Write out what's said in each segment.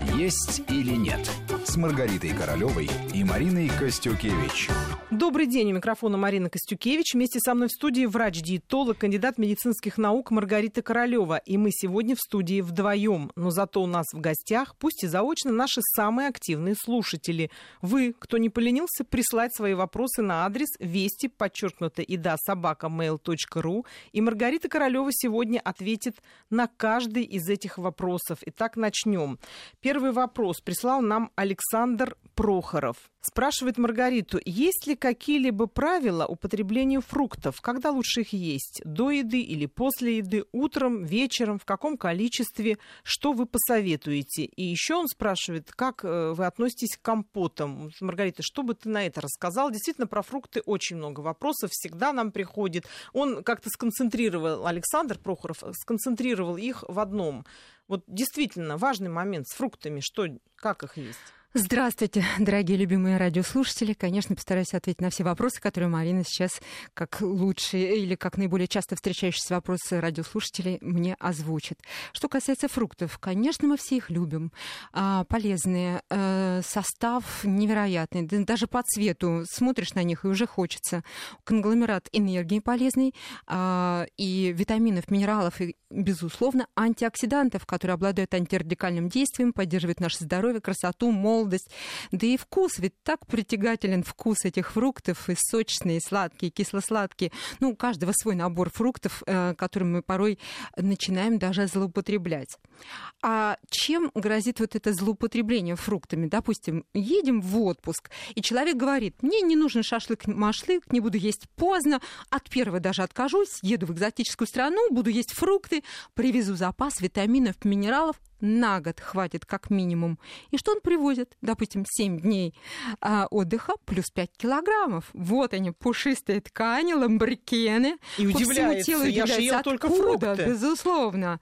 «Есть или нет» с Маргаритой Королевой и Мариной Костюкевич. Добрый день, у микрофона Марина Костюкевич. Вместе со мной в студии врач-диетолог, кандидат медицинских наук Маргарита Королева. И мы сегодня в студии вдвоем. Но зато у нас в гостях, пусть и заочно, наши самые активные слушатели. Вы, кто не поленился, прислать свои вопросы на адрес вести, подчеркнуто, и да, собака mail.ru. И Маргарита Королева сегодня ответит на каждый из этих вопросов. Итак, начнем. Первый вопрос прислал нам Александр Прохоров. Спрашивает Маргариту, есть ли какие-либо правила употребления фруктов? Когда лучше их есть? До еды или после еды? Утром, вечером? В каком количестве? Что вы посоветуете? И еще он спрашивает, как э, вы относитесь к компотам? Маргарита, что бы ты на это рассказал? Действительно, про фрукты очень много вопросов всегда нам приходит. Он как-то сконцентрировал, Александр Прохоров, сконцентрировал их в одном. Вот действительно важный момент с фруктами, что, как их есть? Здравствуйте, дорогие любимые радиослушатели. Конечно, постараюсь ответить на все вопросы, которые Марина сейчас, как лучшие или как наиболее часто встречающиеся вопросы радиослушателей, мне озвучит. Что касается фруктов, конечно, мы все их любим. А, полезные, э, состав невероятный. Даже по цвету смотришь на них и уже хочется. Конгломерат энергии полезный, а, и витаминов, минералов, и, безусловно, антиоксидантов, которые обладают антирадикальным действием, поддерживают наше здоровье, красоту, молодость, молодость. Да и вкус, ведь так притягателен вкус этих фруктов, и сочные, и сладкие, и кисло-сладкие. Ну, у каждого свой набор фруктов, э, которым мы порой начинаем даже злоупотреблять. А чем грозит вот это злоупотребление фруктами? Допустим, едем в отпуск, и человек говорит, мне не нужен шашлык-машлык, не буду есть поздно, от первого даже откажусь, еду в экзотическую страну, буду есть фрукты, привезу запас витаминов, минералов, на год хватит как минимум. И что он привозит? Допустим, 7 дней а, отдыха плюс 5 килограммов. Вот они, пушистые ткани, ламбрикены. И По удивляется, всему телу я же ел только фрукты. Безусловно.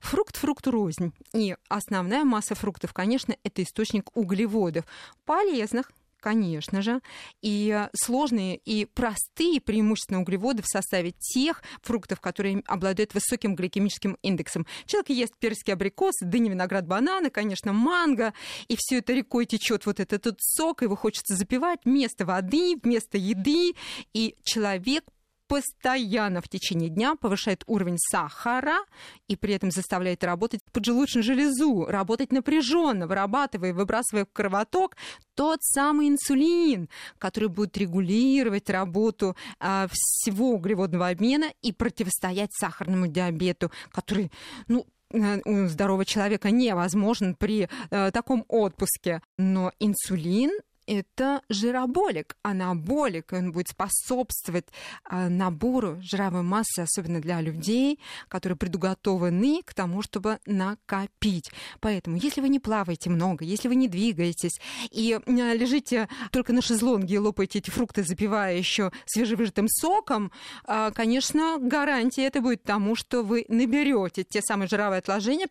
Фрукт фрукту рознь. И основная масса фруктов, конечно, это источник углеводов, полезных, конечно же, и сложные и простые преимущественно углеводы в составе тех фруктов, которые обладают высоким гликемическим индексом. Человек ест персики, абрикосы, дыни, виноград, бананы, конечно, манго, и все это рекой течет вот этот, этот сок, его хочется запивать вместо воды, вместо еды, и человек постоянно в течение дня повышает уровень сахара и при этом заставляет работать поджелудочную железу, работать напряженно, вырабатывая и выбрасывая в кровоток тот самый инсулин, который будет регулировать работу а, всего углеводного обмена и противостоять сахарному диабету, который, ну, э, у здорового человека невозможен при э, таком отпуске. Но инсулин это жироболик, анаболик, он будет способствовать а, набору жировой массы, особенно для людей, которые предуготованы к тому, чтобы накопить. Поэтому, если вы не плаваете много, если вы не двигаетесь и а, лежите только на шезлонге и лопаете эти фрукты, запивая еще свежевыжатым соком, а, конечно, гарантия это будет тому, что вы наберете те самые жировые отложения,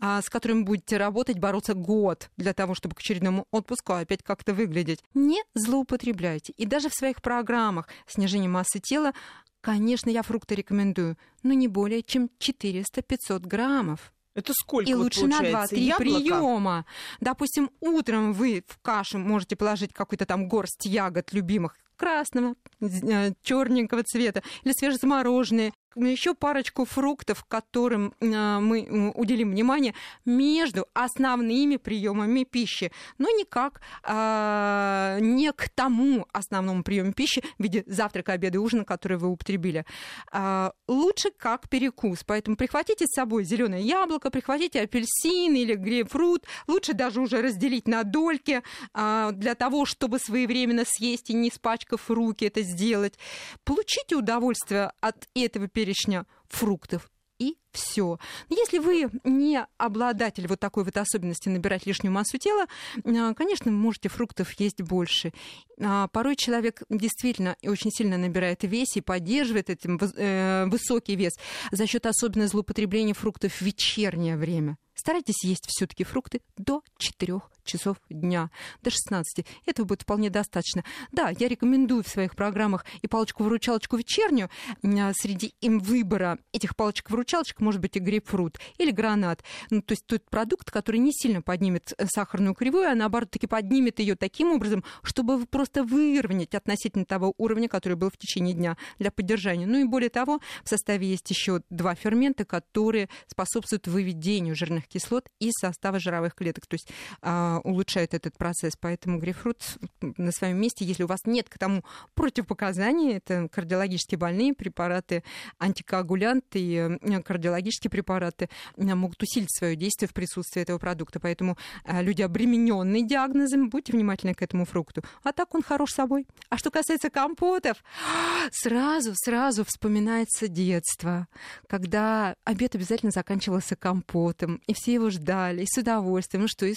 с которыми будете работать, бороться год для того, чтобы к очередному отпуску опять как-то выглядеть выглядеть. Не злоупотребляйте. И даже в своих программах снижения массы тела, конечно, я фрукты рекомендую, но не более чем 400-500 граммов. Это сколько? И вот лучше на 2-3 приема. Допустим, утром вы в кашу можете положить какой-то там горсть ягод любимых красного, э, черненького цвета, или свежезамороженные, еще парочку фруктов, которым а, мы уделим внимание между основными приемами пищи, но никак а, не к тому основному приему пищи в виде завтрака, обеда и ужина, который вы употребили. А, лучше как перекус, поэтому прихватите с собой зеленое яблоко, прихватите апельсин или грейпфрут, лучше даже уже разделить на дольки для того, чтобы своевременно съесть и не испачкав руки это сделать. Получите удовольствие от этого перекуса перечня фруктов и все. Если вы не обладатель вот такой вот особенности набирать лишнюю массу тела, а, конечно, можете фруктов есть больше. А, порой человек действительно очень сильно набирает вес и поддерживает этим э, высокий вес за счет особенно злоупотребления фруктов в вечернее время. Старайтесь есть все-таки фрукты до 4 часов дня, до 16. Этого будет вполне достаточно. Да, я рекомендую в своих программах и палочку-выручалочку вечернюю. А, среди им выбора этих палочек-выручалочек может быть и грейпфрут или гранат. Ну, то есть тот продукт, который не сильно поднимет э, сахарную кривую, а наоборот таки поднимет ее таким образом, чтобы просто выровнять относительно того уровня, который был в течение дня для поддержания. Ну и более того, в составе есть еще два фермента, которые способствуют выведению жирных кислот из состава жировых клеток, то есть а, улучшают этот процесс. Поэтому грейпфрут на своем месте, если у вас нет к тому противопоказаний, это кардиологически больные препараты, антикоагулянты и э, кардиологические препараты э, могут усилить свое действие в присутствии этого продукта. Поэтому э, люди, обремененные диагнозом, будьте внимательны к этому фрукту. А так он хорош собой. А что касается компотов, сразу, сразу вспоминается детство, когда обед обязательно заканчивался компотом, и все его ждали, и с удовольствием. Ну что, и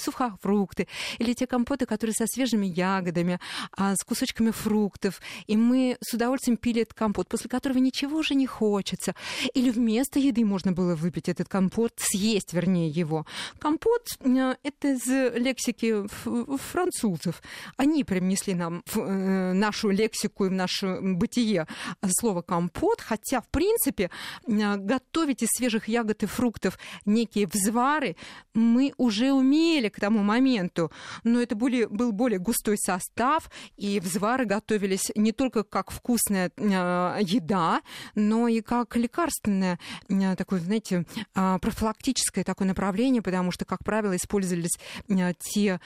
сухофрукты, или те компоты, которые со свежими ягодами, а, с кусочками фруктов. И мы с удовольствием пили этот компот, после которого ничего уже не хочется. Или вместо еды можно было выпить этот компот, съесть, вернее, его. Компот э, — это из лексики французов. Они привнесли нам в э, нашу лексику и в наше бытие слово компот, хотя, в принципе, э, готовить из свежих ягод и фруктов некие взвары мы уже умели к тому моменту, но это более, был более густой состав, и взвары готовились не только как вкусная еда, но и как лекарственное такое, знаете, а, профилактическое такое направление, потому что, как правило, использовались те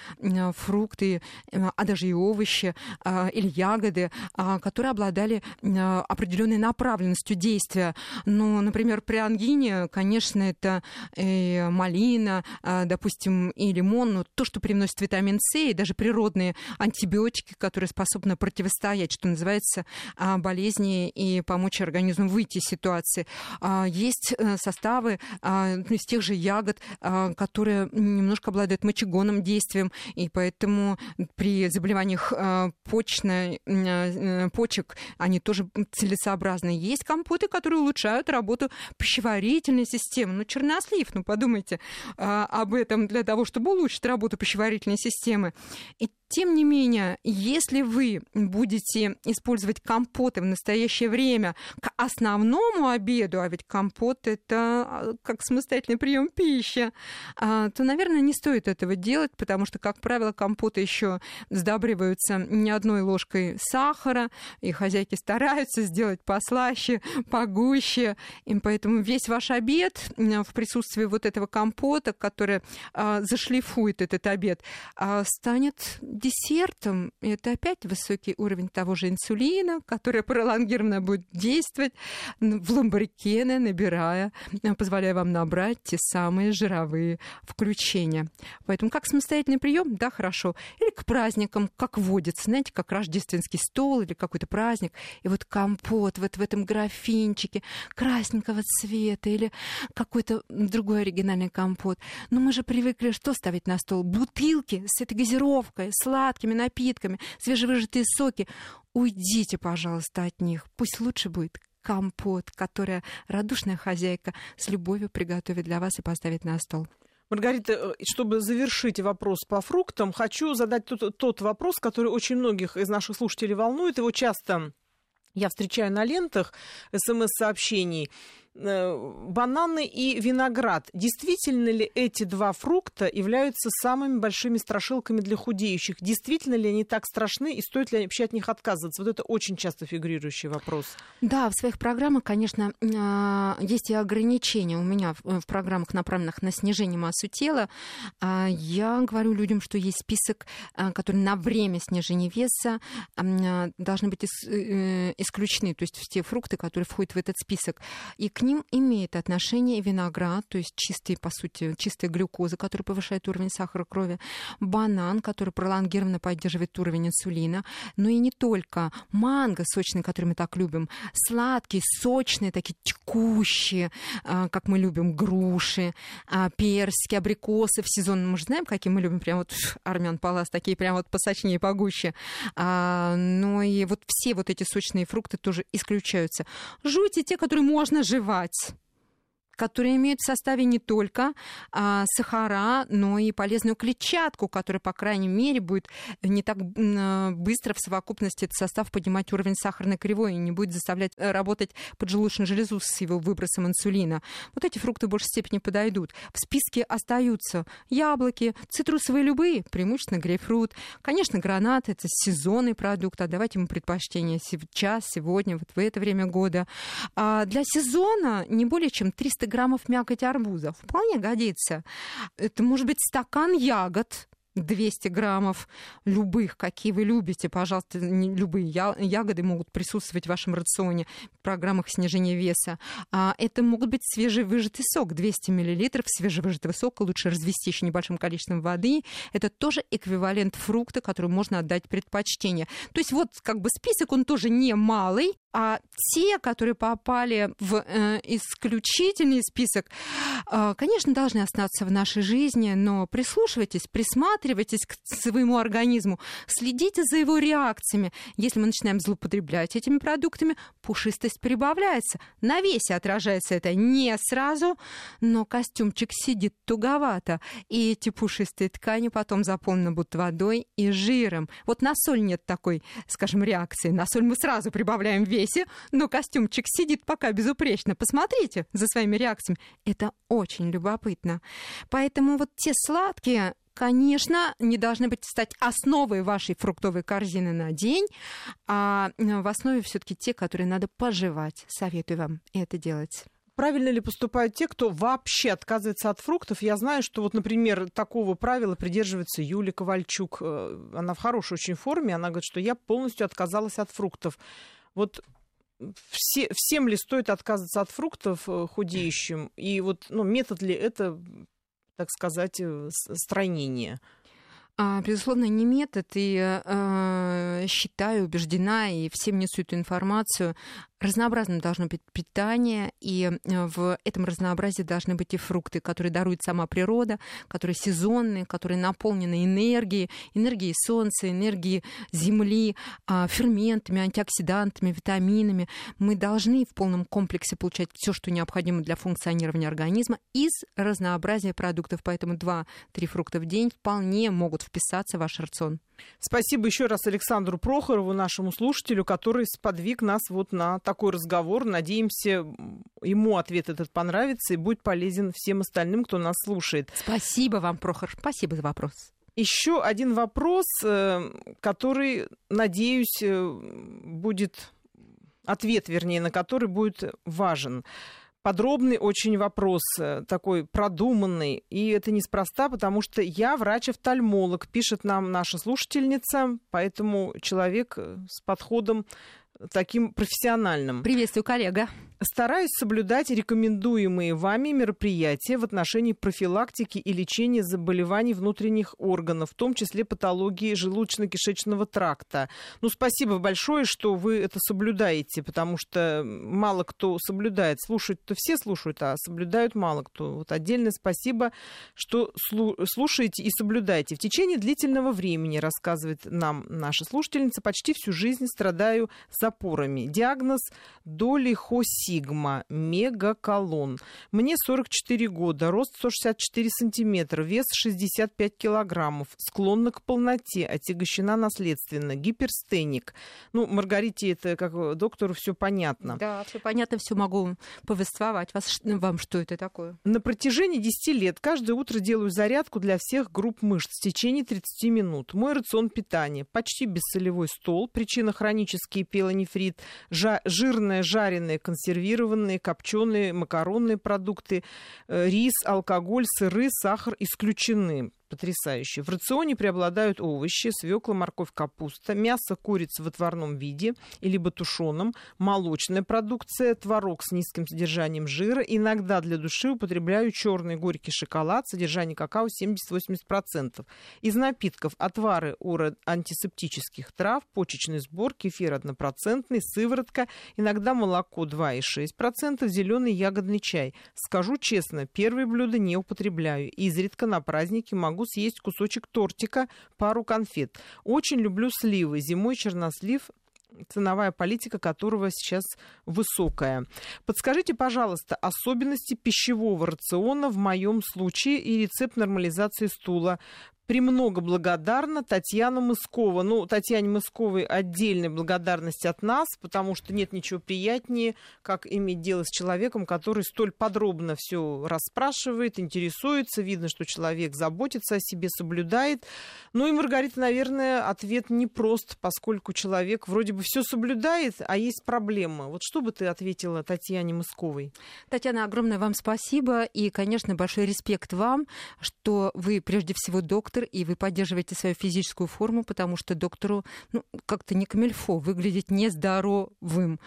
фрукты, а даже и овощи или ягоды, которые обладали определенной направленностью действия. Ну, например, при ангине, конечно, это малина, допустим, и лимон, но то, что привносит витамин С, и даже природные антибиотики, которые способны противостоять, что называется, болезни и помочь организму выйти из ситуации. Есть э, составы из тех же ягод, которые немножко обладают мочегонным действием, и поэтому при заболеваниях почной, э, почек они тоже целесообразны. Есть компоты, которые улучшают работу пищеварительной системы. Ну, чернослив, ну, подумайте об этом для того, чтобы улучшить работу пищеварительной системы. И тем не менее, если вы будете использовать компоты в настоящее время к основному обеду, а ведь компот это а, как самостоятельный прием пищи, а, то, наверное, не стоит этого делать, потому что, как правило, компоты еще сдабриваются не одной ложкой сахара, и хозяйки стараются сделать послаще, погуще, и поэтому весь ваш обед в присутствии вот этого компота, который а, зашлифует этот обед, станет десертом это опять высокий уровень того же инсулина, который пролонгированно будет действовать в ламбрикены, набирая, позволяя вам набрать те самые жировые включения. Поэтому как самостоятельный прием, да, хорошо. Или к праздникам, как водится, знаете, как рождественский стол или какой-то праздник, и вот компот вот в этом графинчике красненького цвета или какой-то другой оригинальный компот. Но мы же привыкли что ставить на стол? Бутылки с этой газировкой, с сладкими напитками, свежевыжатые соки. Уйдите, пожалуйста, от них. Пусть лучше будет компот, который радушная хозяйка с любовью приготовит для вас и поставит на стол. Маргарита, э, чтобы завершить вопрос по фруктам, хочу задать тот, тот вопрос, который очень многих из наших слушателей волнует. Его часто я встречаю на лентах смс-сообщений. Э, бананы и виноград. Действительно ли эти два фрукта являются самыми большими страшилками для худеющих? Действительно ли они так страшны и стоит ли вообще от них отказываться? Вот это очень часто фигурирующий вопрос. Да, в своих программах, конечно, а, есть и ограничения у меня в программах, направленных на снижение массы тела. Я говорю людям, что есть список, который на время снижения веса должны быть э, исключены, то есть те фрукты, которые входят в этот список. И к ним имеет отношение виноград, то есть чистый, по сути, чистая глюкоза, которая повышает уровень сахара крови, банан, который пролонгированно поддерживает уровень инсулина, но и не только. Манго сочный, который мы так любим, сладкие, сочные, такие текущие, а, как мы любим, груши, а, персики, абрикосы в сезон. Мы же знаем, какие мы любим, прям вот армян палас, такие прям вот посочнее, погуще. А, но и вот все вот эти сочные фрукты тоже исключаются. Жуйте те, которые можно жевать жевать. Которые имеют в составе не только а, сахара, но и полезную клетчатку, которая, по крайней мере, будет не так а, быстро в совокупности этот состав поднимать уровень сахарной кривой и не будет заставлять э, работать поджелудочную железу с его выбросом инсулина. Вот эти фрукты в большей степени подойдут. В списке остаются яблоки, цитрусовые любые, преимущественно грейпфрут. Конечно, гранат — это сезонный продукт, отдавайте ему предпочтение сейчас, сегодня, вот в это время года. А для сезона не более чем 300 300 граммов мякоти арбуза. Вполне годится. Это может быть стакан ягод, 200 граммов любых, какие вы любите, пожалуйста, любые ягоды могут присутствовать в вашем рационе, в программах снижения веса. А это могут быть свежевыжатый сок, 200 миллилитров свежевыжатого сока, лучше развести еще небольшим количеством воды. Это тоже эквивалент фрукта, который можно отдать предпочтение. То есть вот как бы список, он тоже не малый, а те, которые попали в э, исключительный список, э, конечно, должны остаться в нашей жизни, но прислушивайтесь, присматривайтесь к своему организму, следите за его реакциями. Если мы начинаем злоупотреблять этими продуктами, пушистость прибавляется. На весе отражается это не сразу, но костюмчик сидит туговато, и эти пушистые ткани потом заполнены будут водой и жиром. Вот на соль нет такой, скажем, реакции. На соль мы сразу прибавляем вес весе, но костюмчик сидит пока безупречно. Посмотрите за своими реакциями. Это очень любопытно. Поэтому вот те сладкие, конечно, не должны быть стать основой вашей фруктовой корзины на день, а в основе все-таки те, которые надо пожевать. Советую вам это делать. Правильно ли поступают те, кто вообще отказывается от фруктов? Я знаю, что вот, например, такого правила придерживается Юлия Ковальчук. Э, она в хорошей очень форме. Она говорит, что я полностью отказалась от фруктов. Вот все, всем ли стоит отказываться от фруктов э, худеющим? И вот ну, метод ли это, так сказать, э, стройнения? А, безусловно, не метод, и э, считаю, убеждена, и всем несу эту информацию разнообразным должно быть питание, и э, в этом разнообразии должны быть и фрукты, которые дарует сама природа, которые сезонные, которые наполнены энергией, энергией солнца, энергией земли, а, ферментами, антиоксидантами, витаминами. Мы должны в полном комплексе получать все, что необходимо для функционирования организма из разнообразия продуктов. Поэтому 2-3 фрукта в день вполне могут вписаться в ваш рацион. Спасибо еще раз Александру Прохорову, нашему слушателю, который сподвиг нас вот на такой разговор. Надеемся, ему ответ этот понравится и будет полезен всем остальным, кто нас слушает. Спасибо вам, Прохор. Спасибо за вопрос. Еще один вопрос, э, который, надеюсь, э, будет ответ, вернее, на который будет важен подробный очень вопрос, э, такой продуманный. И это неспроста, потому что я врач-офтальмолог, пишет нам наша слушательница, поэтому человек э, с подходом таким профессиональным. Приветствую, коллега. Стараюсь соблюдать рекомендуемые вами мероприятия в отношении профилактики и лечения заболеваний внутренних органов, в том числе патологии желудочно-кишечного тракта. Ну, спасибо большое, что вы это соблюдаете, потому что мало кто соблюдает. Слушать-то все слушают, а соблюдают мало кто. Вот отдельное спасибо, что слушаете и соблюдаете. В течение длительного времени, рассказывает нам наша слушательница, почти всю жизнь страдаю запорами. Диагноз долихоси сигма, мегаколон. Мне 44 года, рост 164 сантиметра, вес 65 килограммов, склонна к полноте, отягощена наследственно, гиперстеник. Ну, Маргарите, это как доктору все понятно. Да, все понятно, все могу повествовать вас, вам, что это такое. На протяжении 10 лет каждое утро делаю зарядку для всех групп мышц в течение 30 минут. Мой рацион питания почти бессолевой стол, причина хронический пелонефрит, жа- жирное жареное консервированные, копченые, макаронные продукты, э, рис, алкоголь, сыры, сахар исключены потрясающе. В рационе преобладают овощи, свекла, морковь, капуста, мясо, курица в отварном виде, либо тушеном, молочная продукция, творог с низким содержанием жира. Иногда для души употребляю черный горький шоколад, содержание какао 70-80%. Из напитков отвары антисептических трав, почечный сбор, кефир однопроцентный, сыворотка, иногда молоко 2,6%, зеленый ягодный чай. Скажу честно, первые блюда не употребляю. Изредка на праздники могу могу съесть кусочек тортика, пару конфет. Очень люблю сливы. Зимой чернослив ценовая политика которого сейчас высокая. Подскажите, пожалуйста, особенности пищевого рациона в моем случае и рецепт нормализации стула премного благодарна Татьяна Мыскова. Ну, Татьяне Мысковой отдельная благодарность от нас, потому что нет ничего приятнее, как иметь дело с человеком, который столь подробно все расспрашивает, интересуется. Видно, что человек заботится о себе, соблюдает. Ну и, Маргарита, наверное, ответ непрост, поскольку человек вроде бы все соблюдает, а есть проблема. Вот что бы ты ответила Татьяне Мысковой? Татьяна, огромное вам спасибо. И, конечно, большой респект вам, что вы прежде всего доктор, доктор, и вы поддерживаете свою физическую форму, потому что доктору ну, как-то не камельфо выглядеть нездоровым.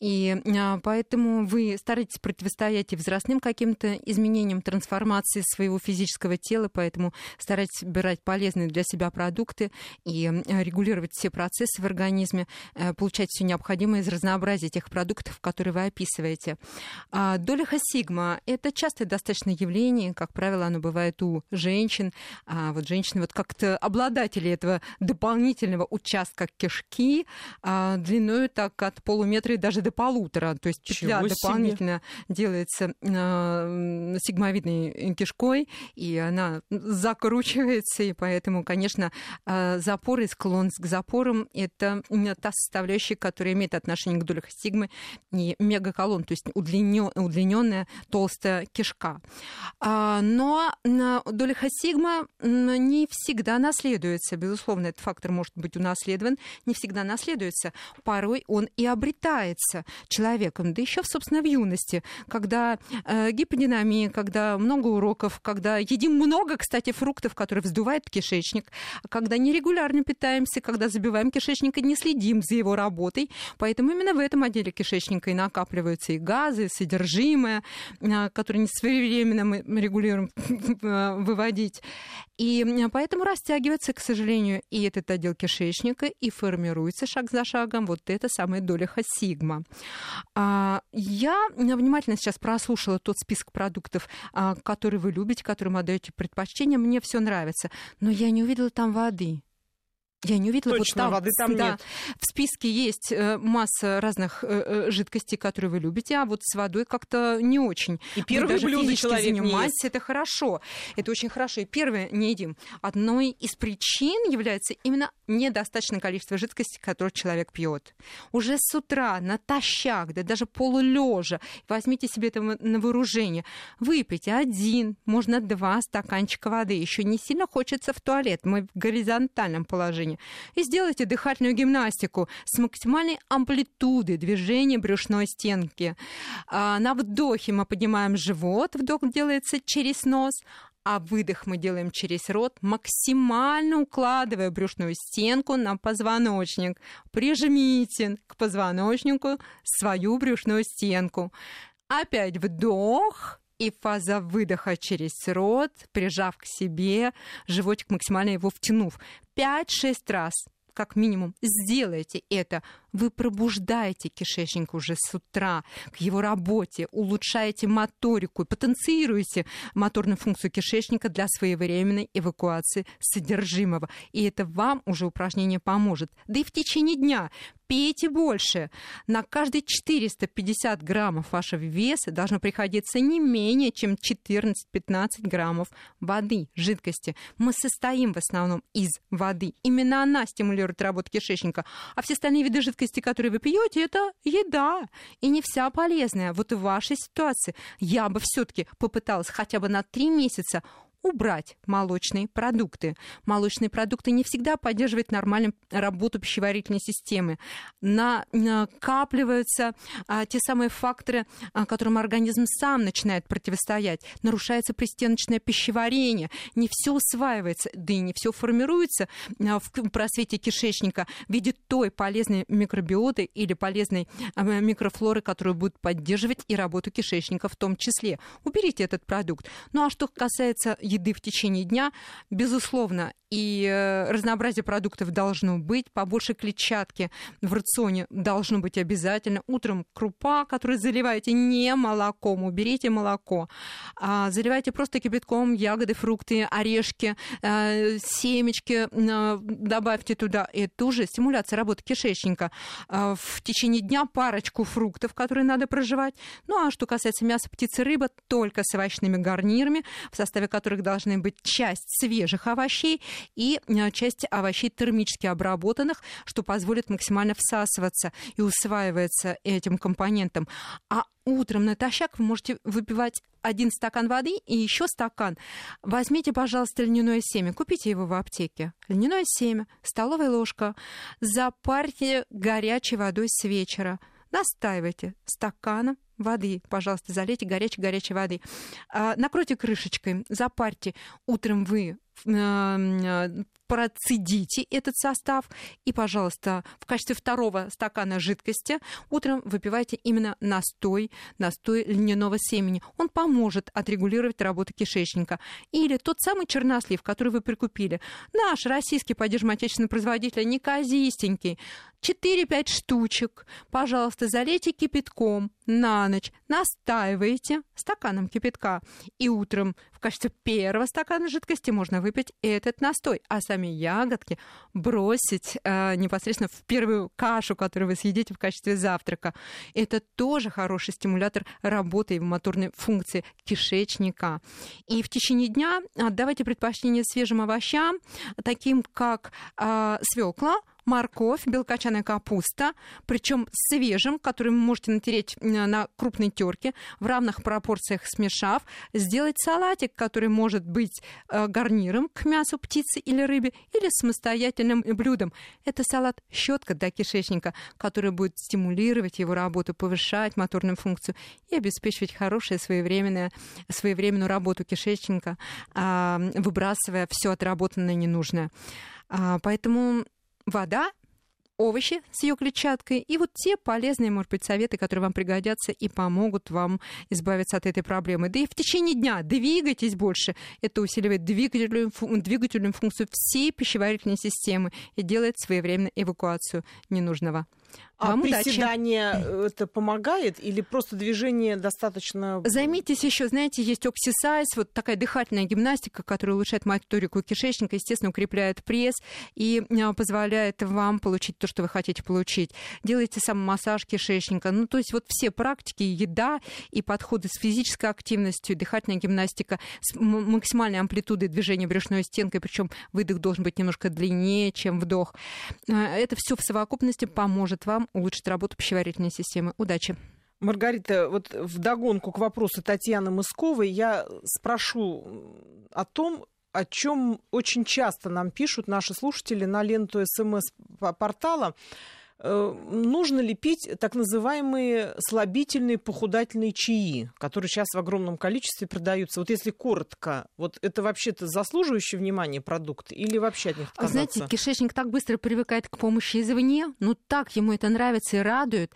И а, поэтому вы стараетесь противостоять и возрастным каким-то изменениям, трансформации своего физического тела, поэтому старайтесь выбирать полезные для себя продукты и регулировать все процессы в организме, э, получать все необходимое из разнообразия тех продуктов, которые вы описываете. А доля сигма – это частое достаточно явление, как правило, оно бывает у женщин. А вот женщины, вот как-то обладатели этого дополнительного участка кишки а, длиной так от полуметра и даже до полутора. То есть петля Чего дополнительно себе? делается э, сигмовидной кишкой, и она закручивается, и поэтому, конечно, э, запоры, склонность к запорам — это та составляющая, которая имеет отношение к долях сигмы и мегаколон, то есть удлиненная толстая кишка. А, но доля сигма не всегда наследуется. Безусловно, этот фактор может быть унаследован, не всегда наследуется. Порой он и обретается человеком, да еще, собственно, в юности, когда э, гиподинамия, когда много уроков, когда едим много, кстати, фруктов, которые вздувают кишечник, когда нерегулярно питаемся, когда забиваем кишечник и не следим за его работой. Поэтому именно в этом отделе кишечника и накапливаются и газы, и содержимое, э, которые не своевременно мы регулируем э, выводить. И поэтому растягивается, к сожалению, и этот отдел кишечника, и формируется шаг за шагом вот эта самая доля сигма. А, я внимательно сейчас прослушала тот список продуктов, а, которые вы любите, которым отдаете предпочтение. Мне все нравится, но я не увидела там воды. Я не увидела. Точно, вот там, воды там да, нет. В списке есть э, масса разных э, э, жидкостей, которые вы любите, а вот с водой как-то не очень. И первое блюдо человек занимаетесь, это хорошо. Это очень хорошо. И первое не едим. Одной из причин является именно недостаточное количество жидкости, которую человек пьет. Уже с утра натощак, да даже полулежа, возьмите себе это на вооружение, выпейте один, можно два стаканчика воды. Еще не сильно хочется в туалет. Мы в горизонтальном положении движения. И сделайте дыхательную гимнастику с максимальной амплитудой движения брюшной стенки. А, на вдохе мы поднимаем живот, вдох делается через нос, а выдох мы делаем через рот, максимально укладывая брюшную стенку на позвоночник. Прижмите к позвоночнику свою брюшную стенку. Опять вдох, и фаза выдоха через рот, прижав к себе, животик максимально его втянув. 5-6 раз как минимум сделайте это вы пробуждаете кишечник уже с утра к его работе, улучшаете моторику, потенцируете моторную функцию кишечника для своевременной эвакуации содержимого. И это вам уже упражнение поможет. Да и в течение дня пейте больше. На каждые 450 граммов вашего веса должно приходиться не менее чем 14-15 граммов воды, жидкости. Мы состоим в основном из воды. Именно она стимулирует работу кишечника. А все остальные виды жидкости жидкости, которые вы пьете, это еда. И не вся полезная. Вот в вашей ситуации я бы все-таки попыталась хотя бы на три месяца убрать молочные продукты. Молочные продукты не всегда поддерживают нормальную работу пищеварительной системы. Накапливаются а, те самые факторы, а, которым организм сам начинает противостоять. Нарушается пристеночное пищеварение, не все усваивается, да и не все формируется а, в просвете кишечника в виде той полезной микробиоты или полезной а, микрофлоры, которую будет поддерживать и работу кишечника в том числе. Уберите этот продукт. Ну а что касается еды в течение дня, безусловно, и э, разнообразие продуктов должно быть, побольше клетчатки в рационе должно быть обязательно. Утром крупа, которую заливаете не молоком, уберите молоко, а заливайте просто кипятком ягоды, фрукты, орешки, э, семечки, э, добавьте туда. Это уже стимуляция работы кишечника. В течение дня парочку фруктов, которые надо проживать. Ну а что касается мяса, птицы, рыбы, только с овощными гарнирами, в составе которых должны быть часть свежих овощей и э, часть овощей термически обработанных, что позволит максимально всасываться и усваиваться этим компонентом. А утром натощак вы можете выпивать один стакан воды и еще стакан. Возьмите, пожалуйста, льняное семя, купите его в аптеке. Льняное семя, столовая ложка, запарьте горячей водой с вечера. Настаивайте стаканом воды, пожалуйста, залейте горячей-горячей воды. А, накройте крышечкой, запарьте. Утром вы Э, процедите этот состав и, пожалуйста, в качестве второго стакана жидкости утром выпивайте именно настой, настой льняного семени. Он поможет отрегулировать работу кишечника. Или тот самый чернослив, который вы прикупили. Наш российский, поддержим отечественный производитель, неказистенький. 4-5 штучек. Пожалуйста, залейте кипятком на ночь, настаивайте стаканом кипятка. И утром в качестве первого стакана жидкости можно выпить этот настой, а сами ягодки бросить э, непосредственно в первую кашу, которую вы съедите в качестве завтрака. Это тоже хороший стимулятор работы и моторной функции кишечника. И в течение дня отдавайте предпочтение свежим овощам, таким как э, свекла, морковь, белокочанная капуста, причем свежим, который вы можете натереть на крупной терке, в равных пропорциях смешав, сделать салатик, который может быть э, гарниром к мясу птицы или рыбе, или самостоятельным блюдом. Это салат щетка для кишечника, который будет стимулировать его работу, повышать моторную функцию и обеспечивать хорошую своевременную, своевременную работу кишечника, а, выбрасывая все отработанное ненужное. А, поэтому вода, овощи с ее клетчаткой и вот те полезные, может быть, советы, которые вам пригодятся и помогут вам избавиться от этой проблемы. Да и в течение дня двигайтесь больше. Это усиливает двигательную, двигательную функцию всей пищеварительной системы и делает своевременную эвакуацию ненужного а Вам приседание удачи. Э, это помогает или просто движение достаточно... Займитесь еще, знаете, есть оксисайз, вот такая дыхательная гимнастика, которая улучшает моторику кишечника, естественно, укрепляет пресс и э, позволяет вам получить то, что вы хотите получить. Делайте самомассаж кишечника. Ну, то есть вот все практики, еда и подходы с физической активностью, дыхательная гимнастика с максимальной амплитудой движения брюшной стенкой, причем выдох должен быть немножко длиннее, чем вдох. Э, это все в совокупности поможет вам улучшить работу пищеварительной системы. Удачи! Маргарита, вот в догонку к вопросу Татьяны Мысковой я спрошу о том, о чем очень часто нам пишут наши слушатели на ленту СМС-портала. Э, нужно ли пить так называемые слабительные похудательные чаи, которые сейчас в огромном количестве продаются? Вот если коротко, вот это вообще-то заслуживающий внимания продукт или вообще от них отказаться? Знаете, кишечник так быстро привыкает к помощи извне, ну так ему это нравится и радует.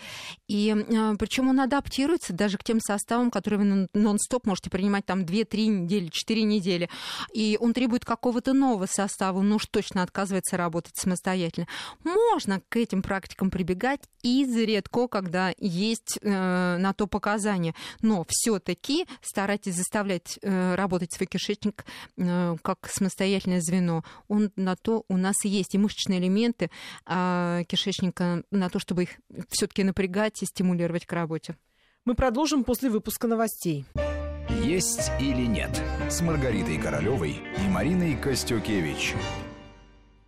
И э, причем он адаптируется даже к тем составам, которые вы нон-стоп можете принимать там 2-3 недели, 4 недели. И он требует какого-то нового состава, ну уж точно отказывается работать самостоятельно. Можно к этим практикам практикам прибегать изредка, когда есть э, на то показания. Но все-таки старайтесь заставлять э, работать свой кишечник э, как самостоятельное звено. Он на то у нас есть и мышечные элементы э, кишечника на то, чтобы их все-таки напрягать и стимулировать к работе. Мы продолжим после выпуска новостей. Есть или нет с Маргаритой Королевой и Мариной Костюкевич.